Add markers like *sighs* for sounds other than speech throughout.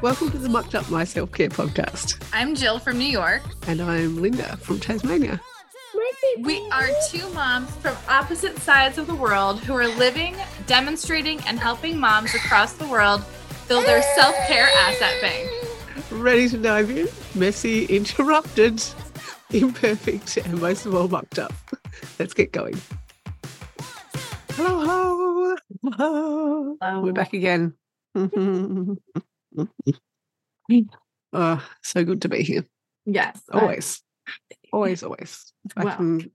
Welcome to the Mucked Up My Self Care podcast. I'm Jill from New York. And I'm Linda from Tasmania. We are two moms from opposite sides of the world who are living, demonstrating, and helping moms across the world build their self care asset bank. Ready to dive in? Messy, interrupted, imperfect, and most of all, mucked up. Let's get going. Hello, hello. Hello. Hello. We're back again. *laughs* oh, *laughs* so good to be here. Yes. Always. *laughs* Always, always. I can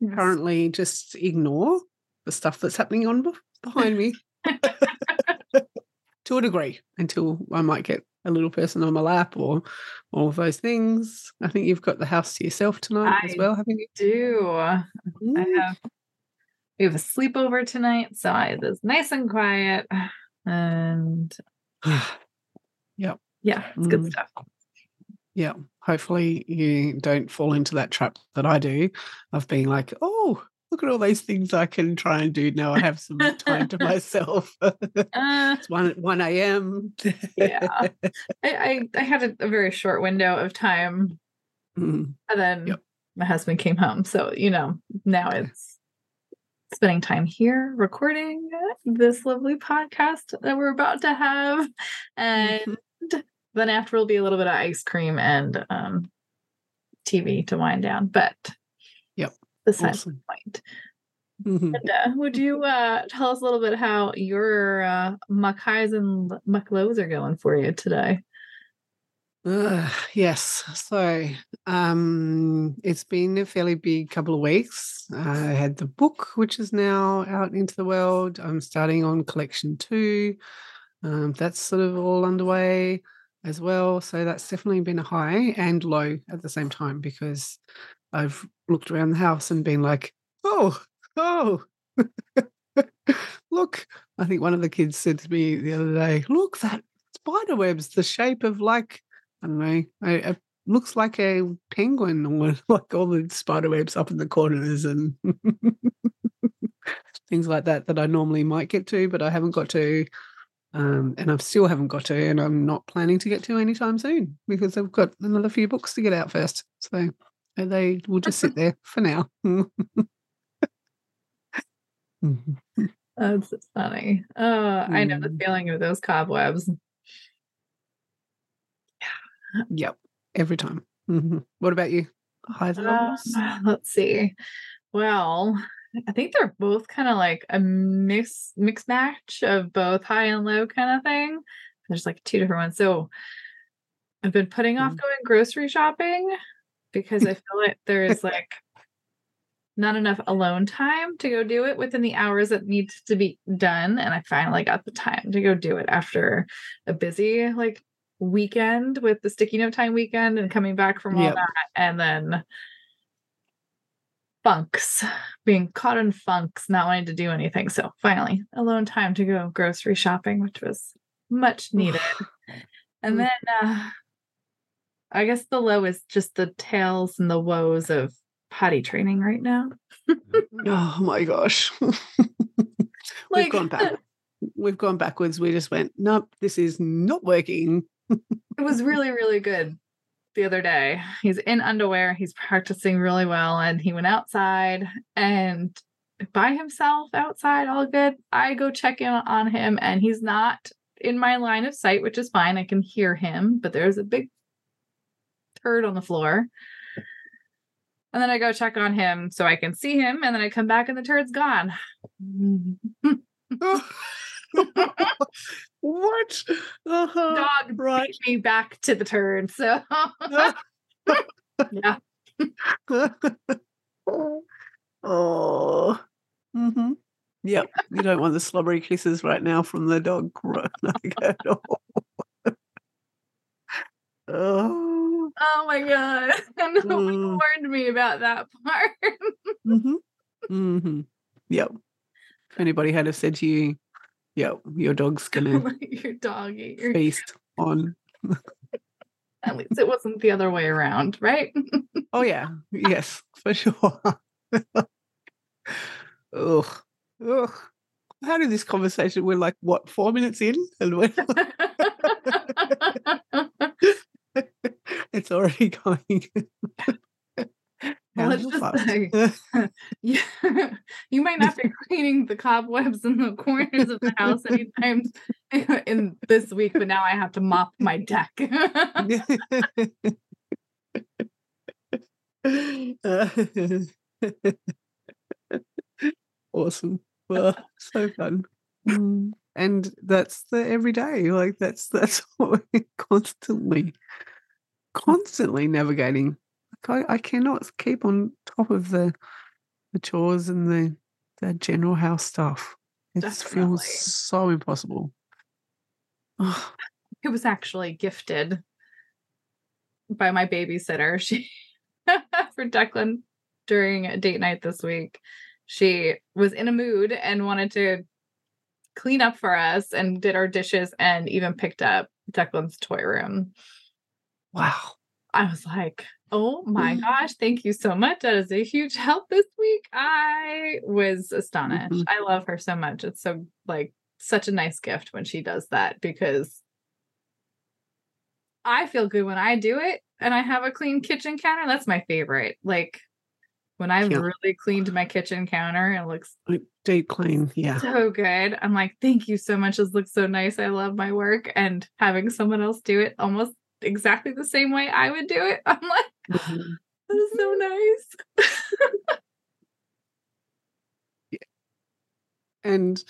Yes. currently just ignore the stuff that's happening on behind me *laughs* to a degree until I might get a little person on my lap or all of those things. I think you've got the house to yourself tonight as well, haven't you? do. I Mm. have we have a sleepover tonight, so it is nice and quiet. And *sighs* *sighs* *sighs* yeah, Yeah. it's good Mm. stuff. yeah. Hopefully you don't fall into that trap that I do of being like, oh, look at all those things I can try and do now. I have some time to *laughs* myself. *laughs* Uh, it's one one a.m. yeah. *laughs* I, I, I had a, a very short window of time Mm. And then Yep. my husband came home. So, you know, now it's spending time here recording this lovely podcast that we're about to have. And Mhm. *laughs* then after will be a little bit of ice cream and um, TV to wind down. But Yep. besides Awesome. the point. Mhm. Linda, would you uh, tell us a little bit how your uh, muck highs and l- muck lows are going for you today? Uh, yes. So um, it's been a fairly big couple of weeks. I had the book, which is now out into the world. I'm starting on collection two. Um, that's sort of all underway as well. So that's definitely been a high and low at the same time because I've looked around the house and been like, oh, oh. *laughs* Look, I think one of the kids said to me the other day, look, that spider web's the shape of like I don't know. It looks like a penguin or *laughs* like all the spider webs up in the corners and *laughs* things like that that I normally might get to, but I haven't got to. Um, and I still haven't got to, and I'm not planning to get to anytime soon because I've got another few books to get out first. So uh, they will just sit there for now. *laughs* That's funny. Uh, I know the Mm. feeling of those cobwebs. Yeah. Yep, every time. Mhm. What about you? Um, let's see. Well, I think they're both kind of like a mix mix match of both high and low kind of thing. There's like two different ones. So I've been putting off Mm. going grocery shopping because I feel like there's *laughs* like not enough alone time to go do it within the hours that needs to be done. And I finally got the time to go do it after a busy like weekend with the sticky note time weekend and coming back from all Yep. that and then funks being caught in funks not wanting to do anything so finally alone time to go grocery shopping which was much needed and Mm. then uh i guess the low is just the tales and the woes of potty training right now *laughs* Oh my gosh. *laughs* We've gone back. We've gone backwards. We just went, nope, this is not working. *laughs* it was really really good the other day. He's in underwear he's practicing really well and he went outside and by himself outside all good. I go check in on him and he's not in my line of sight which is fine. I can hear him but there's a big turd on the floor. And then i go check on him so i can see him and then i come back and the turd's gone *laughs* *laughs* *laughs* what? Uh-huh. dog Right. beat me back to the turn. so *laughs* yeah *laughs* oh. Mm-hmm. Yep. You don't want the slobbery kisses right now from the dog. *laughs* At all. oh. Oh my god. Nobody Mm. warned me about that part. Mm-hmm. Mm-hmm. Yep. If anybody had have said to you, yep, your dog's *laughs* gonna your dog ate your feast on *laughs* at least it wasn't the other way around, right? *laughs* Oh yeah, yes, for sure. Ugh, ugh. How did this conversation? We're like what four minutes in, and we're it's already going. Well, let's just say, *laughs* *laughs* you, you might not be *laughs* cleaning the cobwebs in the corners of the house anytime in this week, but now I have to mop my deck. awesome. Well, so fun. Mm. And that's the everyday. Like that's that's what we're constantly, constantly navigating. I, I cannot keep on top of the the chores and the the general house stuff. It feels so impossible. It was actually gifted by my babysitter. *laughs* She for Declan during a date night this week. She was in a mood and wanted to clean up for us and did our dishes and even picked up Declan's toy room. Wow. I was like, oh my mm. gosh, thank you so much. That is a huge *laughs* help this week. I was astonished. Mm-hmm. I love her so much. It's so like such a nice gift when she does that because I feel good when I do it and I have a clean kitchen counter. That's my favorite. Like when I've yeah. really cleaned my kitchen counter, it looks like deep clean. Yeah. So good. I'm like, thank you so much. This looks so nice. I love my work. And having someone else do it almost exactly the same way I would do it. *laughs* I'm like, mm-hmm. this is so nice. yeah. And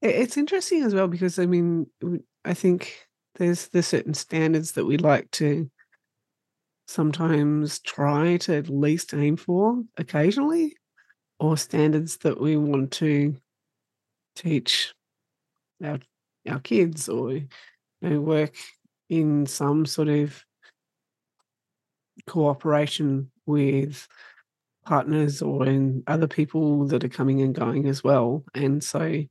it's interesting as well because I mean, I think there's the certain standards that we like to sometimes try to at least aim for occasionally, or standards that we want to teach our our kids or you know, work in some sort of cooperation with partners or in other people that are coming and going as well. And so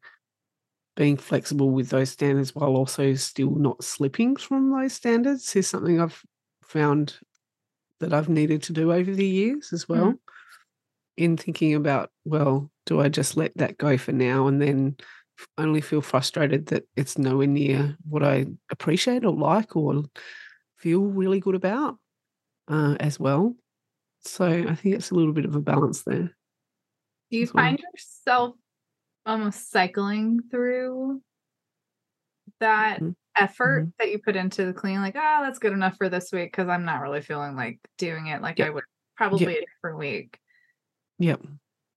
being flexible with those standards while also still not slipping from those standards is something I've found that I've needed to do over the years as well. Mm. In thinking about, well, do I just let that go for now and then only feel frustrated that it's nowhere near what I appreciate or like or feel really good about uh, as well. So I think it's a little bit of a balance there. Do you find well. yourself almost cycling through that mm-hmm. effort mm-hmm. that you put into the clean like oh that's good enough for this week because i'm not really feeling like doing it like yep. i would probably yep. a different week yep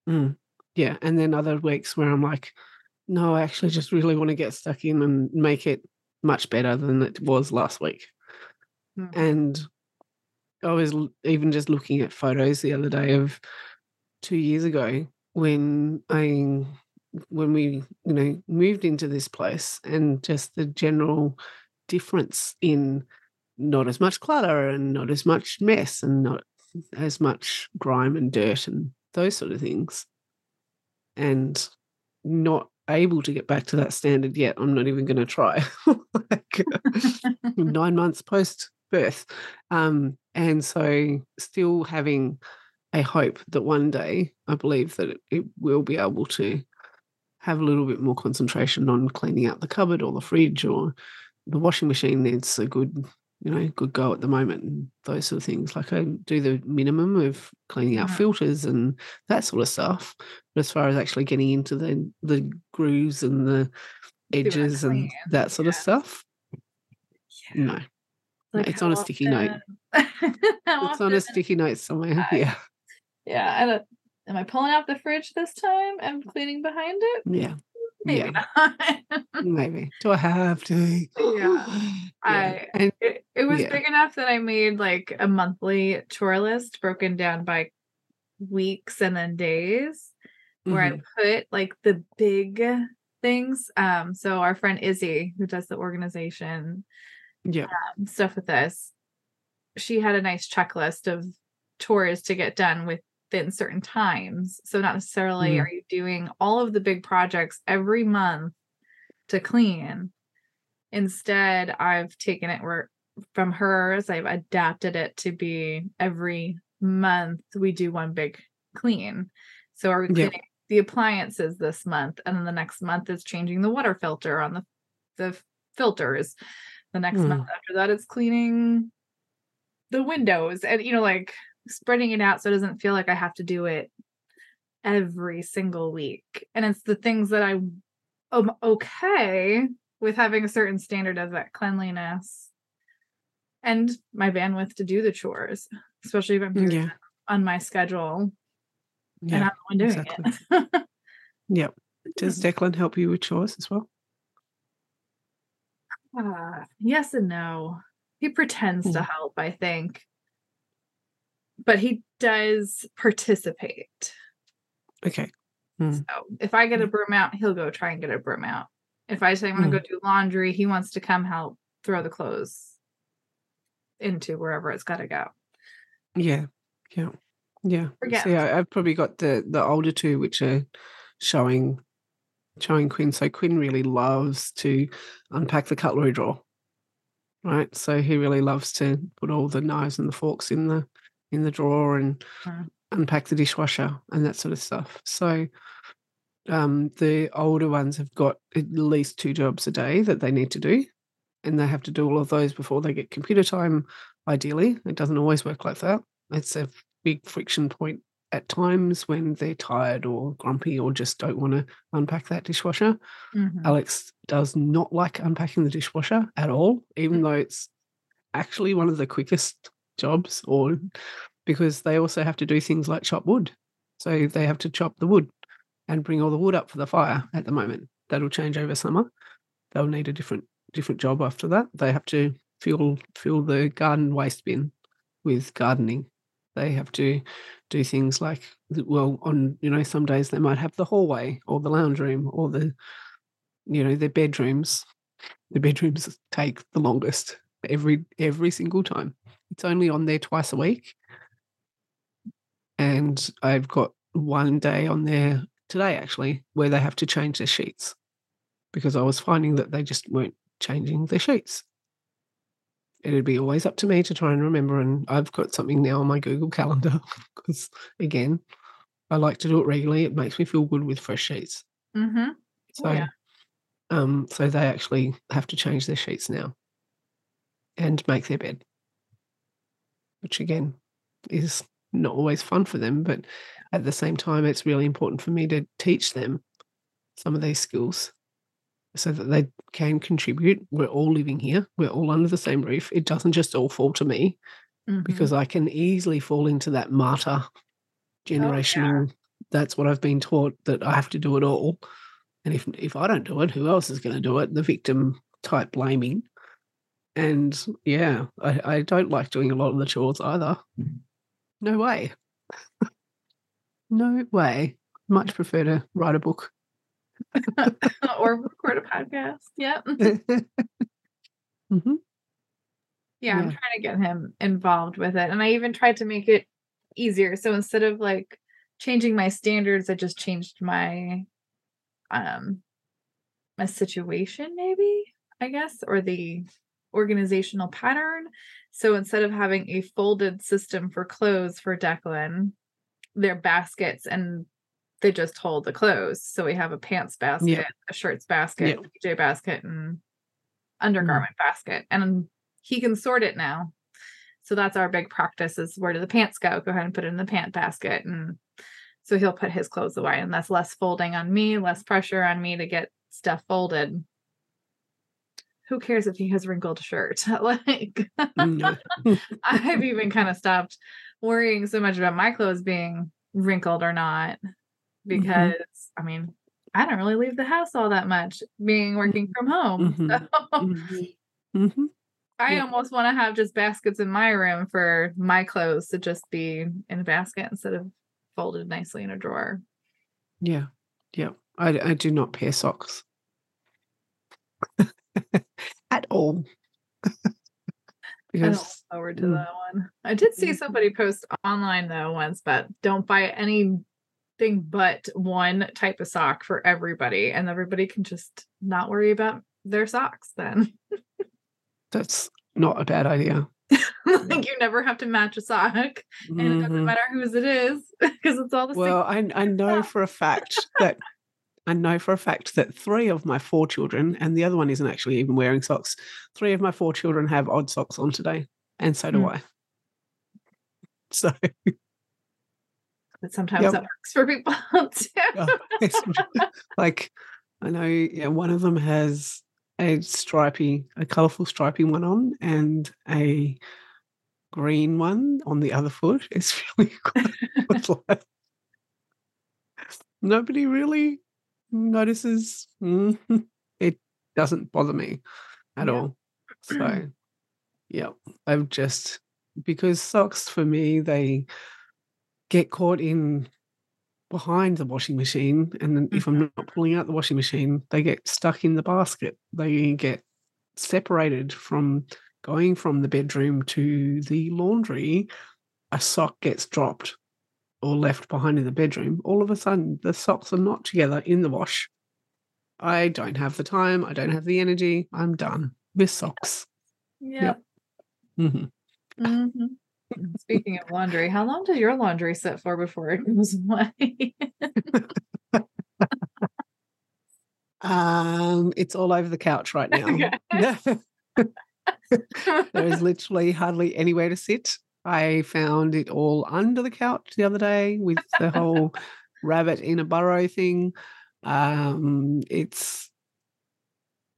mm. yeah and then other weeks where i'm like no i actually just really want to get stuck in and make it much better than it was last week mm-hmm. and i was even just looking at photos the other day of two years ago when i when we you know moved into this place and just the general difference in not as much clutter and not as much mess and not as much grime and dirt and those sort of things and not able to get back to that standard yet i'm not even going to try. *laughs* Like *laughs* nine months post birth um, and so still having a hope that one day i believe that it, it will be able to have a little bit more concentration on cleaning out the cupboard or the fridge or the washing machine needs a good you know good go at the moment and those sort of things. Like i do the minimum of cleaning out mm-hmm. filters and that sort of stuff. But as far as actually getting into the the grooves and the edges and that sort of stuff yeah. no. Like it's on a sticky note. *laughs* it's on a sticky note somewhere *laughs* I, yeah. Yeah am I pulling out the fridge this time and cleaning behind it? Yeah. Maybe yeah. not. *laughs* Maybe. Do I have to? *gasps* Yeah. I and, it, it was yeah. big enough that I made like a monthly chore list broken down by weeks and then days where mm-hmm. I put like the big things. Um, so our friend Izzy, who does the organization yeah um, stuff with this, she had a nice checklist of chores to get done with within certain times. So not necessarily mm. are you doing all of the big projects every month to clean. Instead, I've taken it where from hers, I've adapted it to be every month we do one big clean. So are we cleaning yeah. the appliances this month? And then the next month is changing the water filter on the the filters. The next mm. month after that, it's cleaning the windows and you know like spreading it out so it doesn't feel like I have to do it every single week. And it's the things that I am okay with having a certain standard of that cleanliness and my bandwidth to do the chores, especially if I'm doing Yeah. on my schedule and Yeah. I'm the one doing exactly. it. Yep. Does *laughs* Declan help you with chores as well? Ah, yes and no. He pretends to Mm. help, I think. But he does participate. Okay. So if I get a broom out, he'll go try and get a broom out. If I say I'm gonna Mm. go do laundry, he wants to come help throw the clothes into wherever it's gotta go. Yeah. Yeah. Yeah. Forget. See, I, I've probably got the the older two, which are showing showing Quinn. So Quinn really loves to unpack the cutlery drawer. Right. So he really loves to put all the knives and the forks in the in the drawer and Mm. unpack the dishwasher and that sort of stuff. So um the older ones have got at least two jobs a day that they need to do. And they have to do all of those before they get computer time, ideally. It doesn't always work like that. It's a big friction point at times when they're tired or grumpy or just don't want to unpack that dishwasher. Mhm. Alex does not like unpacking the dishwasher at all, even though it's actually one of the quickest jobs, or because they also have to do things like chop wood. So they have to chop the wood and bring all the wood up for the fire at the moment. That'll change over summer. They'll need a different different job after that. They have to fill fill the garden waste bin with gardening. They have to do things like well, on you know, some days they might have the hallway or the lounge room or the you know, their bedrooms. The bedrooms take the longest every every single time. It's only on there twice a week. And I've got one day on there today actually where they have to change their sheets because I was finding that they just weren't changing their sheets. It'd be always up to me to try and remember. And I've got something now on my Google Calendar *laughs* because, again, I like to do it regularly. It makes me feel good with fresh sheets. Mhm. So, yeah. um, so they actually have to change their sheets now and make their bed, which again is not always fun for them, but at the same time, it's really important for me to teach them some of these skills so that they can contribute. We're all living here, we're all under the same roof. It doesn't just all fall to me Mhm. because I can easily fall into that martyr generational. That's what I've been taught that I have to do it all. And if if I don't do it, who else is going to do it? The victim type blaming. And yeah, I, I don't like doing a lot of the chores either. No way. no way. Much prefer to write a book. *laughs* or record a podcast. Yep. *laughs* hmm Yeah, I'm Yeah. trying to get him involved with it. And I even tried to make it easier. So instead of like changing my standards, I just changed my um my situation maybe, I guess, or the organizational pattern. So instead of having a folded system for clothes for Declan, they're baskets and they just hold the clothes. So we have a pants basket, a shirts basket, Yeah. PJ basket, and mm-hmm. undergarment basket. And he can sort it now. So that's our big practice is where do the pants go? Go ahead and put it in the pant basket. And so he'll put his clothes away. And that's less folding on me, less pressure on me to get stuff folded. Who cares if he has wrinkled shirt? *laughs* like *laughs* I've even kind of stopped worrying so much about my clothes being wrinkled or not because I mean, I don't really leave the house all that much being working from home. *laughs* Mhm. So hmm I Yeah. almost want to have just baskets in my room for my clothes to just be in a basket instead of folded nicely in a drawer. Yeah. Yeah. I, I do not pair socks *laughs* at all. *laughs* I don't because look forward to mm. that one. I did see Mhm. somebody post online though once, but don't buy anything but one type of sock for everybody, and everybody can just not worry about their socks then. that's not a bad idea. *laughs* like you never have to match a sock, and it doesn't Mhm. matter whose it is because it's all the Well, same. I I know for a fact that I know for a fact that three of my four children, and the other one isn't actually even wearing socks. Three of my four children have odd socks on today, and so do Mm. I. so *laughs* But sometimes Yep. that works for people *laughs* too. Oh, *laughs* like I know yeah, one of them has a stripy, a colourful stripy one on and a green one on the other foot. It's really like, nobody really notices. Mm, It doesn't bother me at Yeah. all. *clears throat* So yeah, I've just because socks for me they get caught in behind the washing machine and then if i'm not pulling out the washing machine they get stuck in the basket they get separated from going from the bedroom to the laundry a sock gets dropped or left behind in the bedroom all of a sudden the socks are not together in the wash i don't have the time i don't have the energy i'm done with socks Yeah. Mhm. Mhm. Speaking of laundry, how long does your laundry sit for before it goes away? um it's all over the couch right now *laughs* there is literally hardly anywhere to sit. I found it all under the couch the other day with the whole *laughs* rabbit in a burrow thing. Um, it's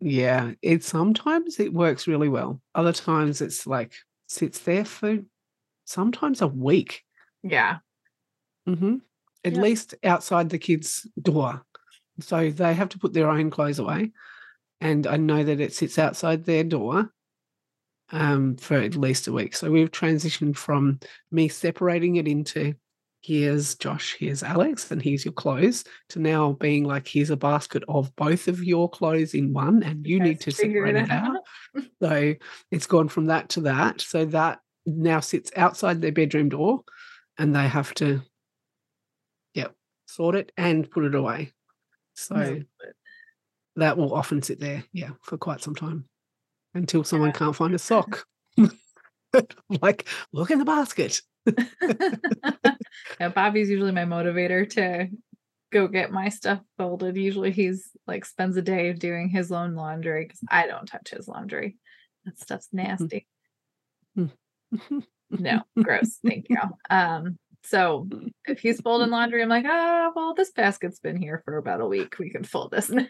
yeah, it sometimes it works really well. Other times it's like sits there for sometimes a week. yeah. hmm At Yeah. least outside the kids' door. So they have to put their own clothes away. And I know that it sits outside their door um, for at least a week. So we've transitioned from me separating it into here's Josh, here's Alex, and here's your clothes to now being like here's a basket of both of your clothes in one, and you need to figure separate it out. *laughs* So it's gone from that to that. So that now sits outside their bedroom door and they have to, yep, sort it and put it away. So No, that will often sit there, yeah, for quite some time until someone Yeah. can't find a sock. *laughs* *laughs* like, look in the basket. yeah, Bobby's usually my motivator to go get my stuff folded. Usually he's like spends a day doing his own laundry because I don't touch his laundry. That stuff's nasty. No, gross. Thank you. Um, so *laughs* if he's folding laundry, I'm like, ah, well, this basket's been here for about a week. We can fold this now.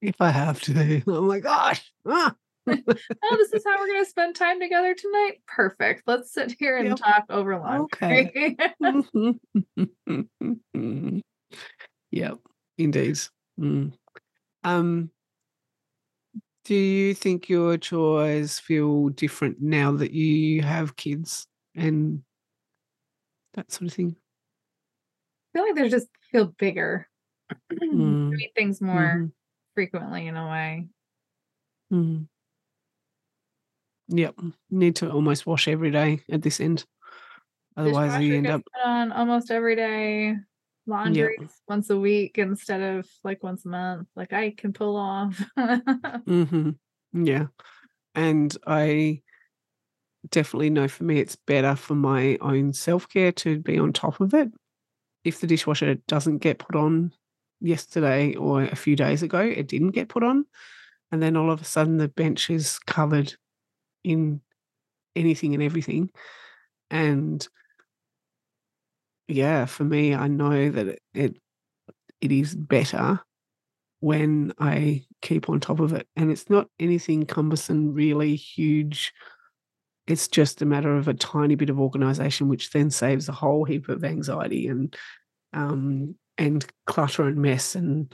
If I have to. *laughs* Oh my gosh. Ah. *laughs* oh, this is how we're gonna spend time together tonight. Perfect. Let's sit here and Yep. talk over laundry. Okay. *laughs* yep, indeed. Mm. Um, do you think your chores feel different now that you have kids and that sort of thing? I feel like they just feel bigger. *clears throat* Mm, things more mhm, frequently in a way. mm. Yep, need to almost wash every day at this end. Otherwise, you end up. put on almost every day. Laundry once a week instead of like once a month. Like I can pull off. *laughs* mm-hmm. Yeah. And I definitely know for me it's better for my own self care to be on top of it. If the dishwasher doesn't get put on yesterday or a few days ago, it didn't get put on. And then all of a sudden the bench is covered in anything and everything. And yeah, for me, I know that it, it is better when I keep on top of it. And it's not anything cumbersome, really huge. It's just a matter of a tiny bit of organization, which then saves a whole heap of anxiety and um, and clutter and mess and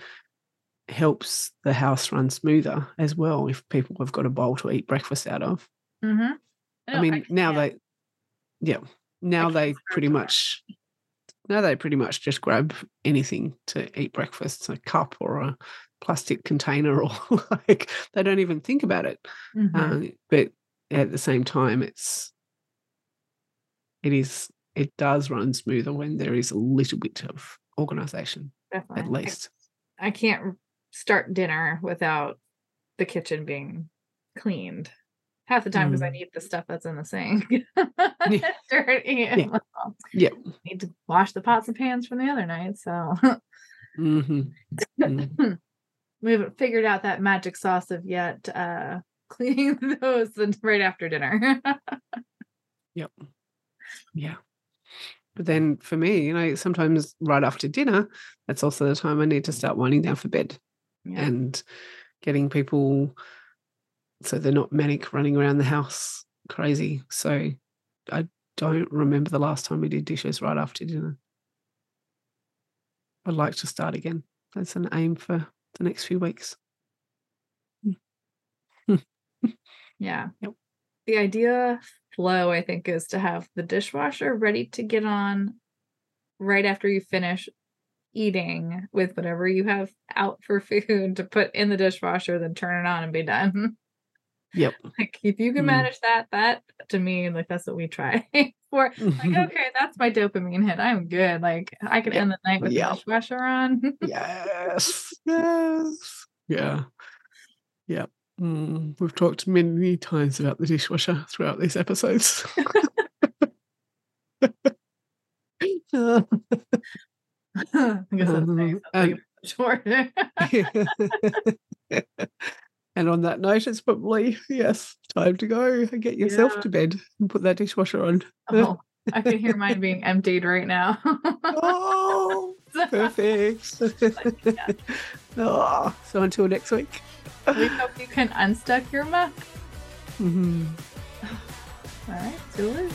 helps the house run smoother as well if people have got a bowl to eat breakfast out of. mm-hmm. I mean, now they, yeah, now they pretty much, now they pretty much just grab anything to eat breakfast, a cup or a plastic container, or *laughs* like they don't even think about it. Mhm. Uh, but at the same time, it's, it is, it does run smoother when there is a little bit of organization, Definitely. at least. I can't start dinner without the kitchen being cleaned. Half the time because I Mm. need the stuff that's in the sink. *laughs* It's dirty. Yeah. Well, *laughs* Yeah. Need to wash the pots and pans from the other night. So hmm Mm. *laughs* we haven't figured out that magic sauce of yet uh cleaning those right after dinner. Yep. Yeah. But then for me, you know, sometimes right after dinner, that's also the time I need to mm. start winding down for bed Yeah. and getting people so they're not manic running around the house crazy. So I don't remember the last time we did dishes right after dinner. I'd like to start again. That's an aim for the next few weeks. Mm. *laughs* Yeah. Yep. The idea flow, I think, is to have the dishwasher ready to get on right after you finish eating with whatever you have out for food to put in the dishwasher, then turn it on and be done. Yep. *laughs* Like if you can Mm. manage that, that to me, like that's what we try *laughs* for. Like, *laughs* okay, that's my dopamine hit. I'm good. Like I can Yep. end the night with Yeah. the dishwasher on. yes. Yes. Yeah. Yeah. Mm, we've talked many times about the dishwasher throughout these episodes. I guess Um, something about the *laughs* and on that note, it's probably, yes, time to go and get yourself Yeah. to bed and put that dishwasher on. oh, I can hear mine being emptied right now. Oh, *laughs* perfect. *laughs* oh, so until next week. We hope you can unstuck your muck. Mhm. All right, later.